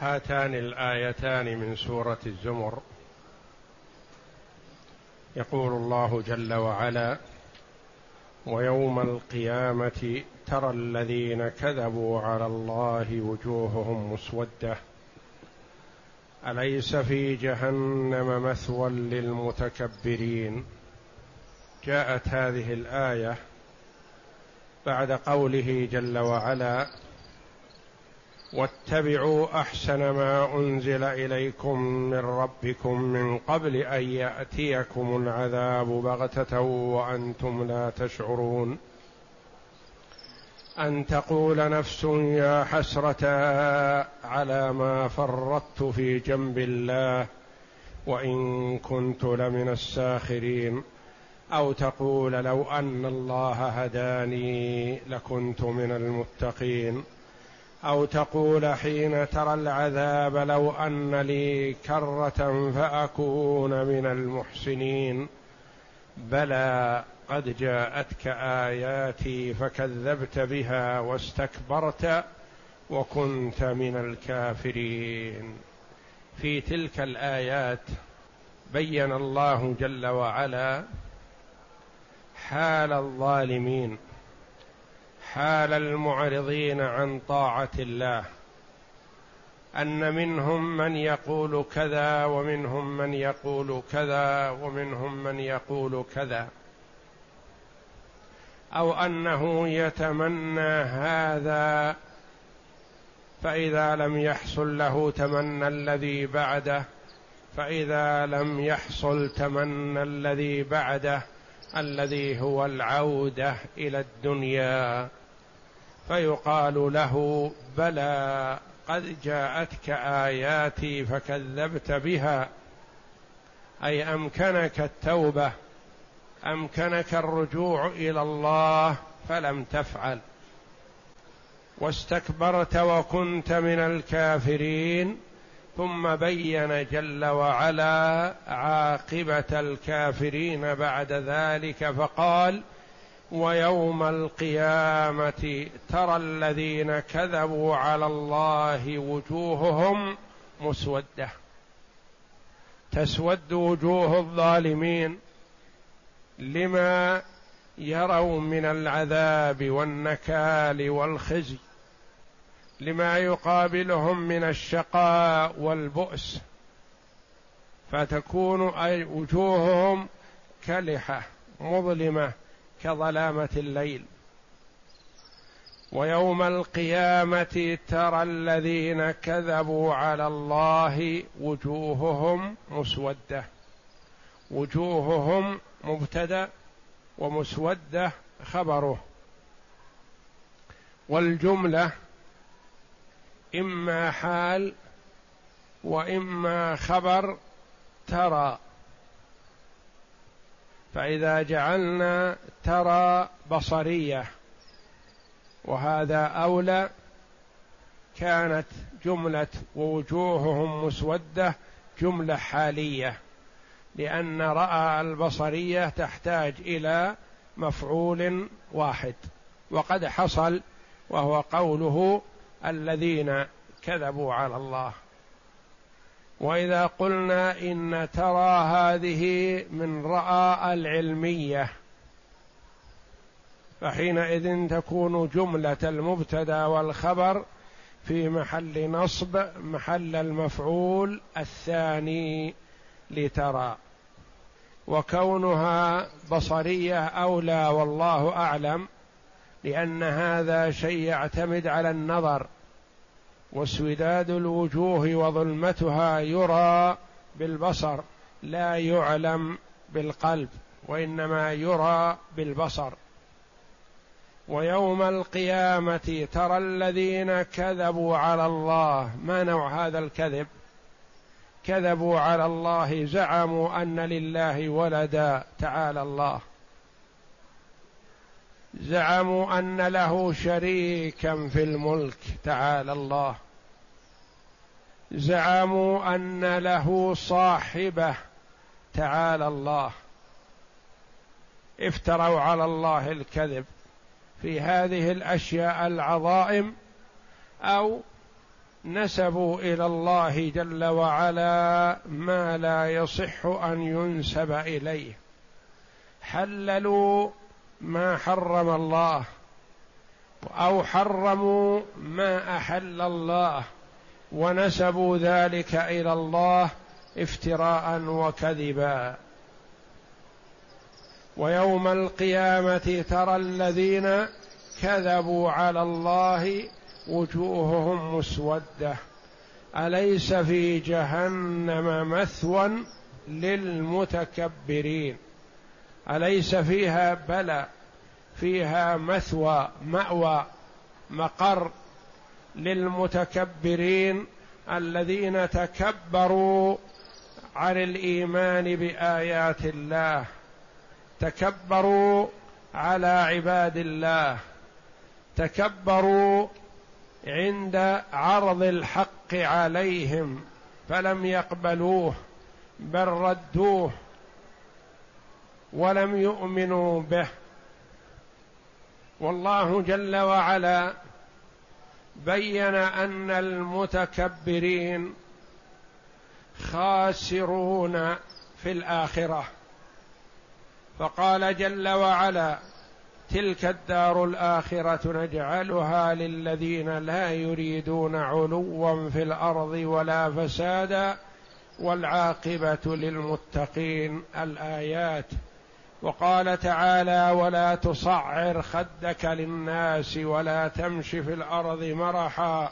هاتان الآيتان من سورة الزمر. يقول الله جل وعلا ويوم القيامة ترى الذين كذبوا على الله وجوههم مسودة. أليس في جهنم مثوى للمتكبرين؟ جاءت هذه الآية بعد قوله جل وعلا واتبعوا أحسن ما أنزل إليكم من ربكم من قبل أن يأتيكم العذاب بغتة وأنتم لا تشعرون. أن تقول نفس يا حسرة على ما فرطت في جنب الله وإن كنت لمن الساخرين. أو تقول لو أن الله هداني لكنت من المتقين. أو تقول حين ترى العذاب لو أن لي كرة فأكون من المحسنين. بلى قد جاءتك آياتي فكذبت بها واستكبرت وكنت من الكافرين. في تلك الآيات بين الله جل وعلا حال الظالمين. حال المعرضين عن طاعة الله. أن منهم من يقول كذا ومنهم من يقول كذا ومنهم من يقول كذا. أو أنه يتمنى هذا فإذا لم يحصل له تمنى الذي بعده فإذا لم يحصل تمنى الذي بعده الذي هو العودة إلى الدنيا. فيقال له بلى قد جاءتك آياتي فكذبت بها. أي أمكنك التوبة أمكنك الرجوع إلى الله فلم تفعل. واستكبرت وكنت من الكافرين ثم بين جل وعلا عاقبة الكافرين بعد ذلك فقال ويوم القيامة ترى الذين كذبوا على الله وجوههم مسودة. تسود وجوه الظالمين لما يروا من العذاب والنكال والخزي لما يقابلهم من الشقاء والبؤس. فتكون وجوههم كلحه مظلمة. كظلامة الليل. ويوم القيامة ترى الذين كذبوا على الله وجوههم مسودة. وجوههم مبتدأ ومسودة خبره. والجملة إما حال وإما خبر ترى. فإذا جعلنا ترى بصرية وهذا أولى كانت جملة ووجوههم مسودة جملة حالية لأن رأى البصرية تحتاج إلى مفعول واحد. وقد حصل وهو قوله الذين كذبوا على الله. وإذا قلنا إن ترى هذه من رأى العلمية فحينئذ تكون جملة المبتدأ والخبر في محل نصب محل المفعول الثاني لترى. وكونها بصرية أولى والله أعلم لأن هذا شيء يعتمد على النظر. واسوداد الوجوه وظلمتها يرى بالبصر لا يعلم بالقلب وإنما يرى بالبصر. ويوم القيامة ترى الذين كذبوا على الله ما نوع هذا الكذب؟ كذبوا على الله زعموا أن لله ولدا تعالى الله. زعموا أن له شريكا في الملك تعالى الله. زعموا أن له صاحبة تعالى الله. افتروا على الله الكذب في هذه الأشياء العظائم أو نسبوا إلى الله جل وعلا ما لا يصح أن ينسب إليه. حللوا ما حرم الله أو حرموا ما أحل الله ونسبوا ذلك إلى الله افتراء وكذبا. ويوم القيامة ترى الذين كذبوا على الله وجوههم مسودة. أليس في جهنم مثوى للمتكبرين؟ أليس فيها بلى فيها مثوى مأوى مقر للمتكبرين الذين تكبروا عن الإيمان بآيات الله تكبروا على عباد الله تكبروا عند عرض الحق عليهم فلم يقبلوه بل ردوه. ولم يؤمنوا به. والله جل وعلا بين أن المتكبرين خاسرون في الآخرة. فقال جل وعلا تلك الدار الآخرة نجعلها للذين لا يريدون علوا في الأرض ولا فسادا والعاقبة للمتقين الآيات. وقال تعالى ولا تصعر خدك للناس ولا تمش في الأرض مرحا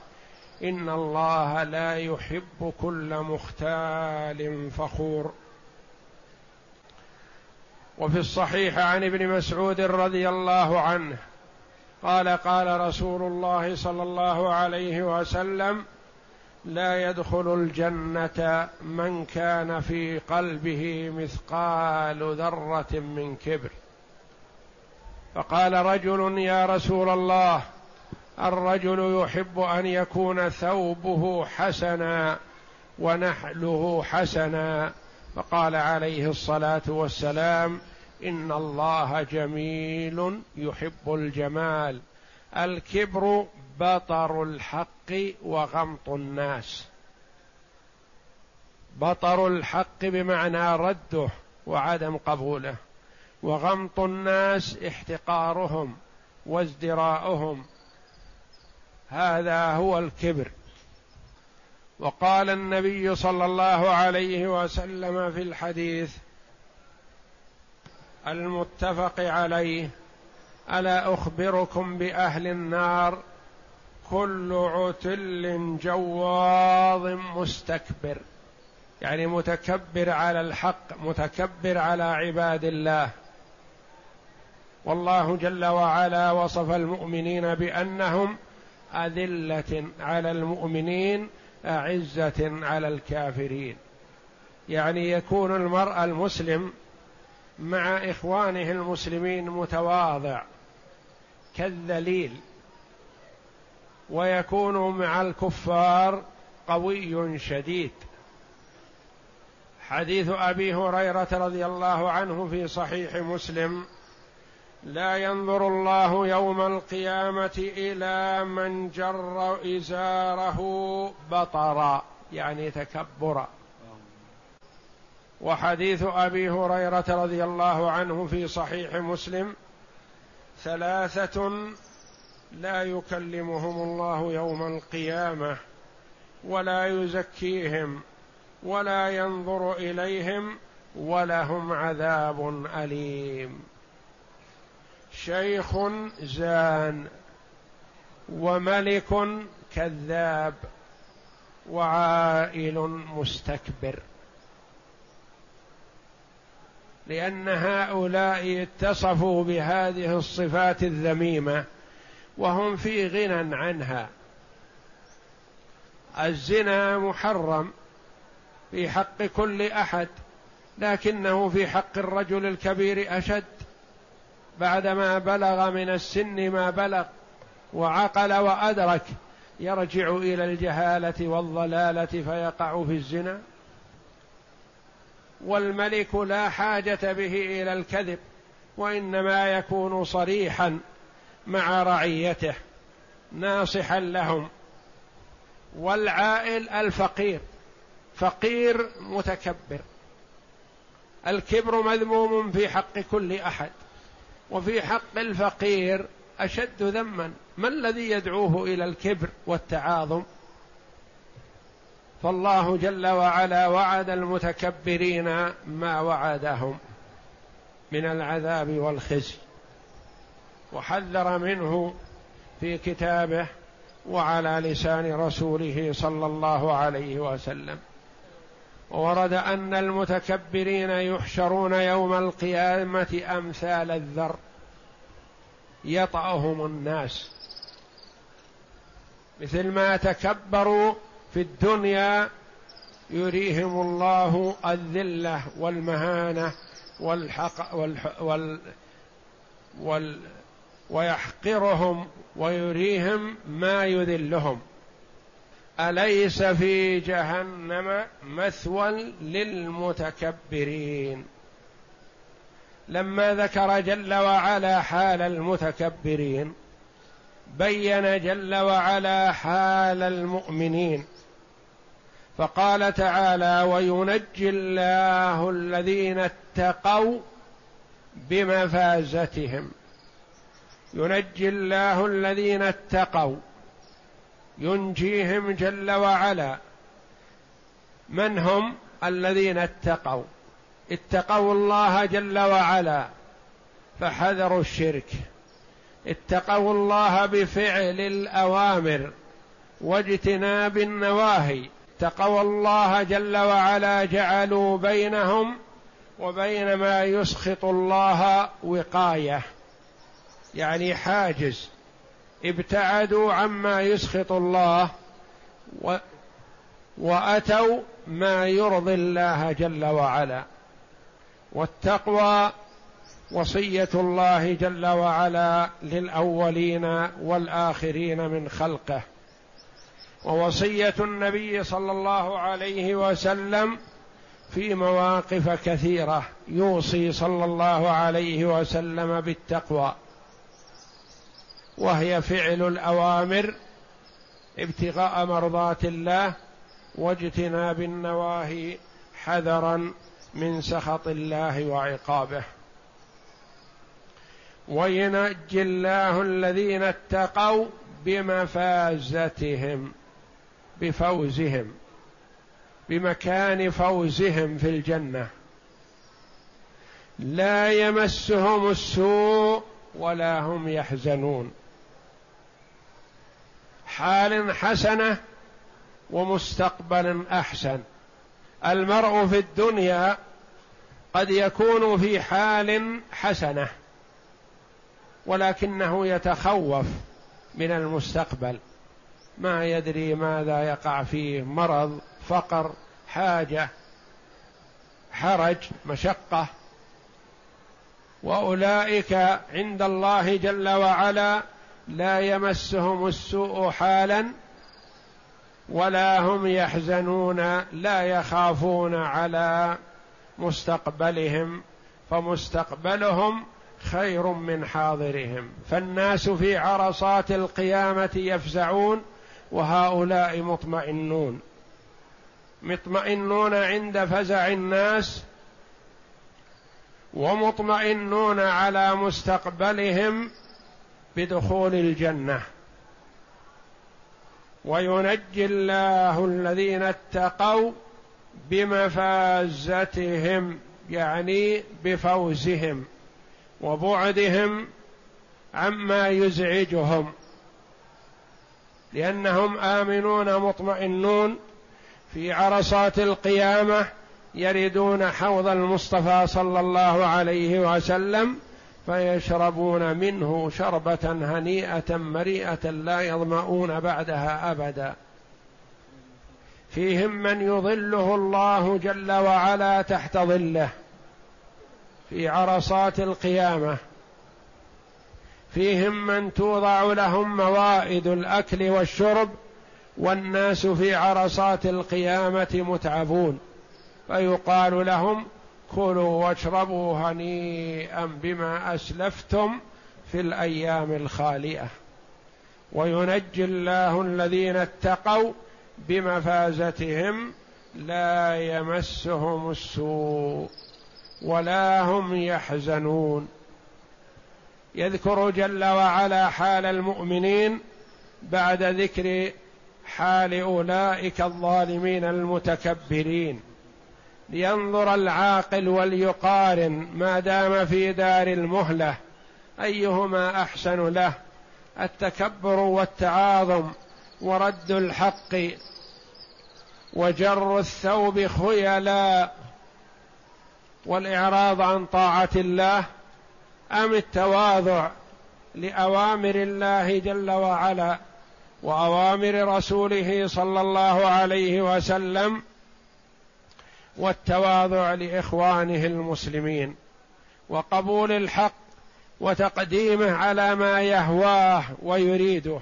إن الله لا يحب كل مختال فخور. وفي الصحيح عن ابن مسعود رضي الله عنه قال قال رسول الله صلى الله عليه وسلم لا يدخل الجنة من كان في قلبه مثقال ذرة من كبر. فقال رجل يا رسول الله الرجل يحب أن يكون ثوبه حسنا ونحله حسنا. فقال عليه الصلاة والسلام إن الله جميل يحب الجمال. الكبر بطر الحق وغمط الناس. بطر الحق بمعنى رده وعدم قبوله وغمط الناس احتقارهم وازدراؤهم. هذا هو الكبر. وقال النبي صلى الله عليه وسلم في الحديث المتفق عليه ألا أخبركم بأهل النار كل عتل جواظ مستكبر. يعني متكبر على الحق متكبر على عباد الله. والله جل وعلا وصف المؤمنين بأنهم أذلة على المؤمنين أعزة على الكافرين. يعني يكون المرء المسلم مع إخوانه المسلمين متواضع كالذليل. ويكون مع الكفار قوي شديد. حديث أبي هريرة رضي الله عنه في صحيح مسلم لا ينظر الله يوم القيامة إلى من جر إزاره بطرا يعني تكبرا. وحديث أبي هريرة رضي الله عنه في صحيح مسلم ثلاثة لا يكلمهم الله يوم القيامة ولا يزكيهم ولا ينظر إليهم ولهم عذاب أليم. شيخ زان وملك كذاب وعائل مستكبر. لأن هؤلاء اتصفوا بهذه الصفات الذميمة وهم في غنى عنها. الزنا محرم في حق كل أحد لكنه في حق الرجل الكبير أشد. بعدما بلغ من السن ما بلغ وعقل وأدرك يرجع إلى الجهالة والضلالة فيقع في الزنا. والملك لا حاجة به إلى الكذب وإنما يكون صريحا. مع رعيته ناصحا لهم. والعائل الفقير فقير متكبر. الكبر مذموم في حق كل أحد وفي حق الفقير أشد ذما. ما الذي يدعوه إلى الكبر والتعاظم؟ فالله جل وعلا وعد المتكبرين ما وعدهم من العذاب والخزي. وحذر منه في كتابه وعلى لسان رسوله صلى الله عليه وسلم. ورد أن المتكبرين يحشرون يوم القيامة أمثال الذر يطأهم الناس. مثل ما تكبروا في الدنيا يريهم الله الذلة والمهانة والحق والح وال وال ويحقرهم ويريهم ما يذلهم. أليس في جهنم مثوى للمتكبرين؟ لما ذكر جل وعلا حال المتكبرين بين جل وعلا حال المؤمنين. فقال تعالى وينجي الله الذين اتقوا بمفازتهم. ينجي الله الذين اتقوا. ينجيهم جل وعلا. من هم الذين اتقوا؟ اتقوا الله جل وعلا فحذروا الشرك. اتقوا الله بفعل الأوامر واجتناب النواهي. اتقوا الله جل وعلا جعلوا بينهم وبين ما يسخط الله وقاية. يعني حاجز. ابتعدوا عما يسخط الله و وأتوا ما يرضي الله جل وعلا. والتقوى وصية الله جل وعلا للأولين والآخرين من خلقه. ووصية النبي صلى الله عليه وسلم في مواقف كثيرة. يوصي صلى الله عليه وسلم بالتقوى. وهي فعل الأوامر ابتغاء مرضات الله واجتناب النواهي حذرا من سخط الله وعقابه. وينجي الله الذين اتقوا بمفازتهم بفوزهم بمكان فوزهم في الجنة. لا يمسهم السوء ولا هم يحزنون. حال حسنة ومستقبل أحسن. المرء في الدنيا قد يكون في حال حسنة ولكنه يتخوف من المستقبل. ما يدري ماذا يقع فيه مرض فقر حاجة حرج مشقة. وأولئك عند الله جل وعلا لا يمسهم السوء حالا ولا هم يحزنون لا يخافون على مستقبلهم فمستقبلهم خير من حاضرهم. فالناس في عرصات القيامة يفزعون وهؤلاء مطمئنون. مطمئنون عند فزع الناس ومطمئنون على مستقبلهم بدخول الجنة. وينجي الله الذين اتقوا بمفازتهم يعني بفوزهم وبعدهم عما يزعجهم. لأنهم آمنون مطمئنون في عرصات القيامة يردون حوض المصطفى صلى الله عليه وسلم فيشربون منه شربة هنيئة مريئة لا يظمؤون بعدها أبدا. فيهم من يظله الله جل وعلا تحت ظله في عرصات القيامة. فيهم من توضع لهم موائد الأكل والشرب والناس في عرصات القيامة متعبون. فيقال لهم كلوا واشربوا هنيئا بما أسلفتم في الأيام الخالية. وينجي الله الذين اتقوا بمفازتهم لا يمسهم السوء ولا هم يحزنون. يذكر جل وعلا حال المؤمنين بعد ذكر حال أولئك الظالمين المتكبرين. لينظر العاقل وليقارن ما دام في دار المهلة. أيهما أحسن له؟ التكبر والتعاظم ورد الحق وجر الثوب خيلا والإعراض عن طاعة الله. أم التواضع لأوامر الله جل وعلا وأوامر رسوله صلى الله عليه وسلم والتواضع لإخوانه المسلمين وقبول الحق وتقديمه على ما يهواه ويريده.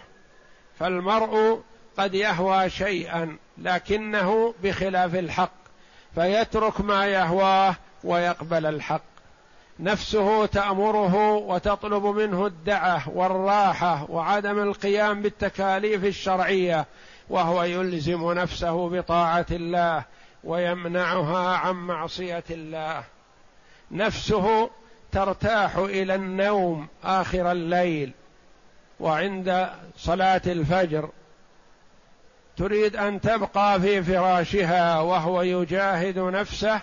فالمرء قد يهوى شيئا لكنه بخلاف الحق فيترك ما يهواه ويقبل الحق. نفسه تأمره وتطلب منه الدعة والراحة وعدم القيام بالتكاليف الشرعية وهو يلزم نفسه بطاعة الله ويمنعها عن معصية الله. نفسه ترتاح إلى النوم آخر الليل وعند صلاة الفجر. تريد أن تبقى في فراشها وهو يجاهد نفسه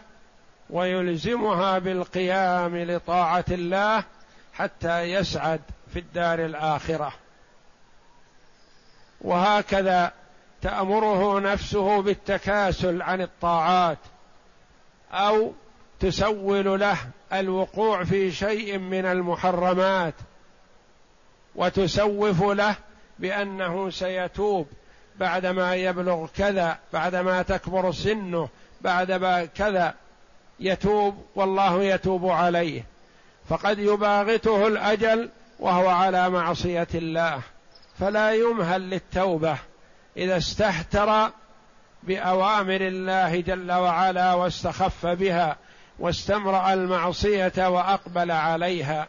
ويلزمها بالقيام لطاعة الله حتى يسعد في الدار الآخرة. وهكذا تأمره نفسه بالتكاسل عن الطاعات أو تسول له الوقوع في شيء من المحرمات وتسوف له بأنه سيتوب بعدما يبلغ كذا بعدما تكبر سنه بعد كذا يتوب والله يتوب عليه. فقد يباغته الأجل وهو على معصية الله فلا يمهل للتوبة. إذا استهتر بأوامر الله جل وعلا واستخف بها واستمرأ المعصية وأقبل عليها.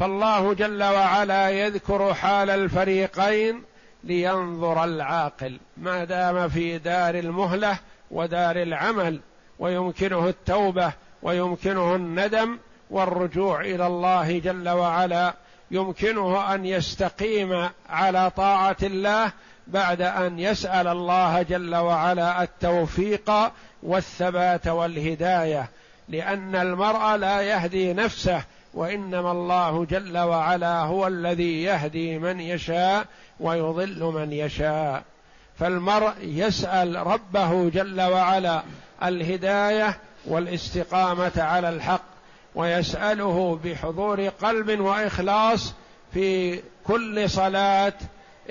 فالله جل وعلا يذكر حال الفريقين لينظر العاقل. ما دام في دار المهلة ودار العمل ويمكنه التوبة ويمكنه الندم والرجوع إلى الله جل وعلا يمكنه أن يستقيم على طاعة الله بعد أن يسأل الله جل وعلا التوفيق والثبات والهداية. لأن المرء لا يهدي نفسه وإنما الله جل وعلا هو الذي يهدي من يشاء ويضل من يشاء. فالمرء يسأل ربه جل وعلا الهداية والاستقامة على الحق. ويسأله بحضور قلب وإخلاص في كل صلاة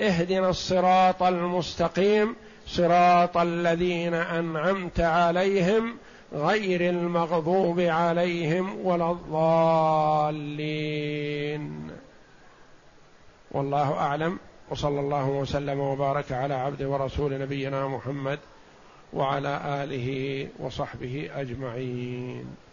اهدنا الصراط المستقيم صراط الذين أنعمت عليهم غير المغضوب عليهم ولا الضالين. والله أعلم وصلى الله وسلم وبارك على عبد ورسول نبينا محمد وعلى آله وصحبه أجمعين.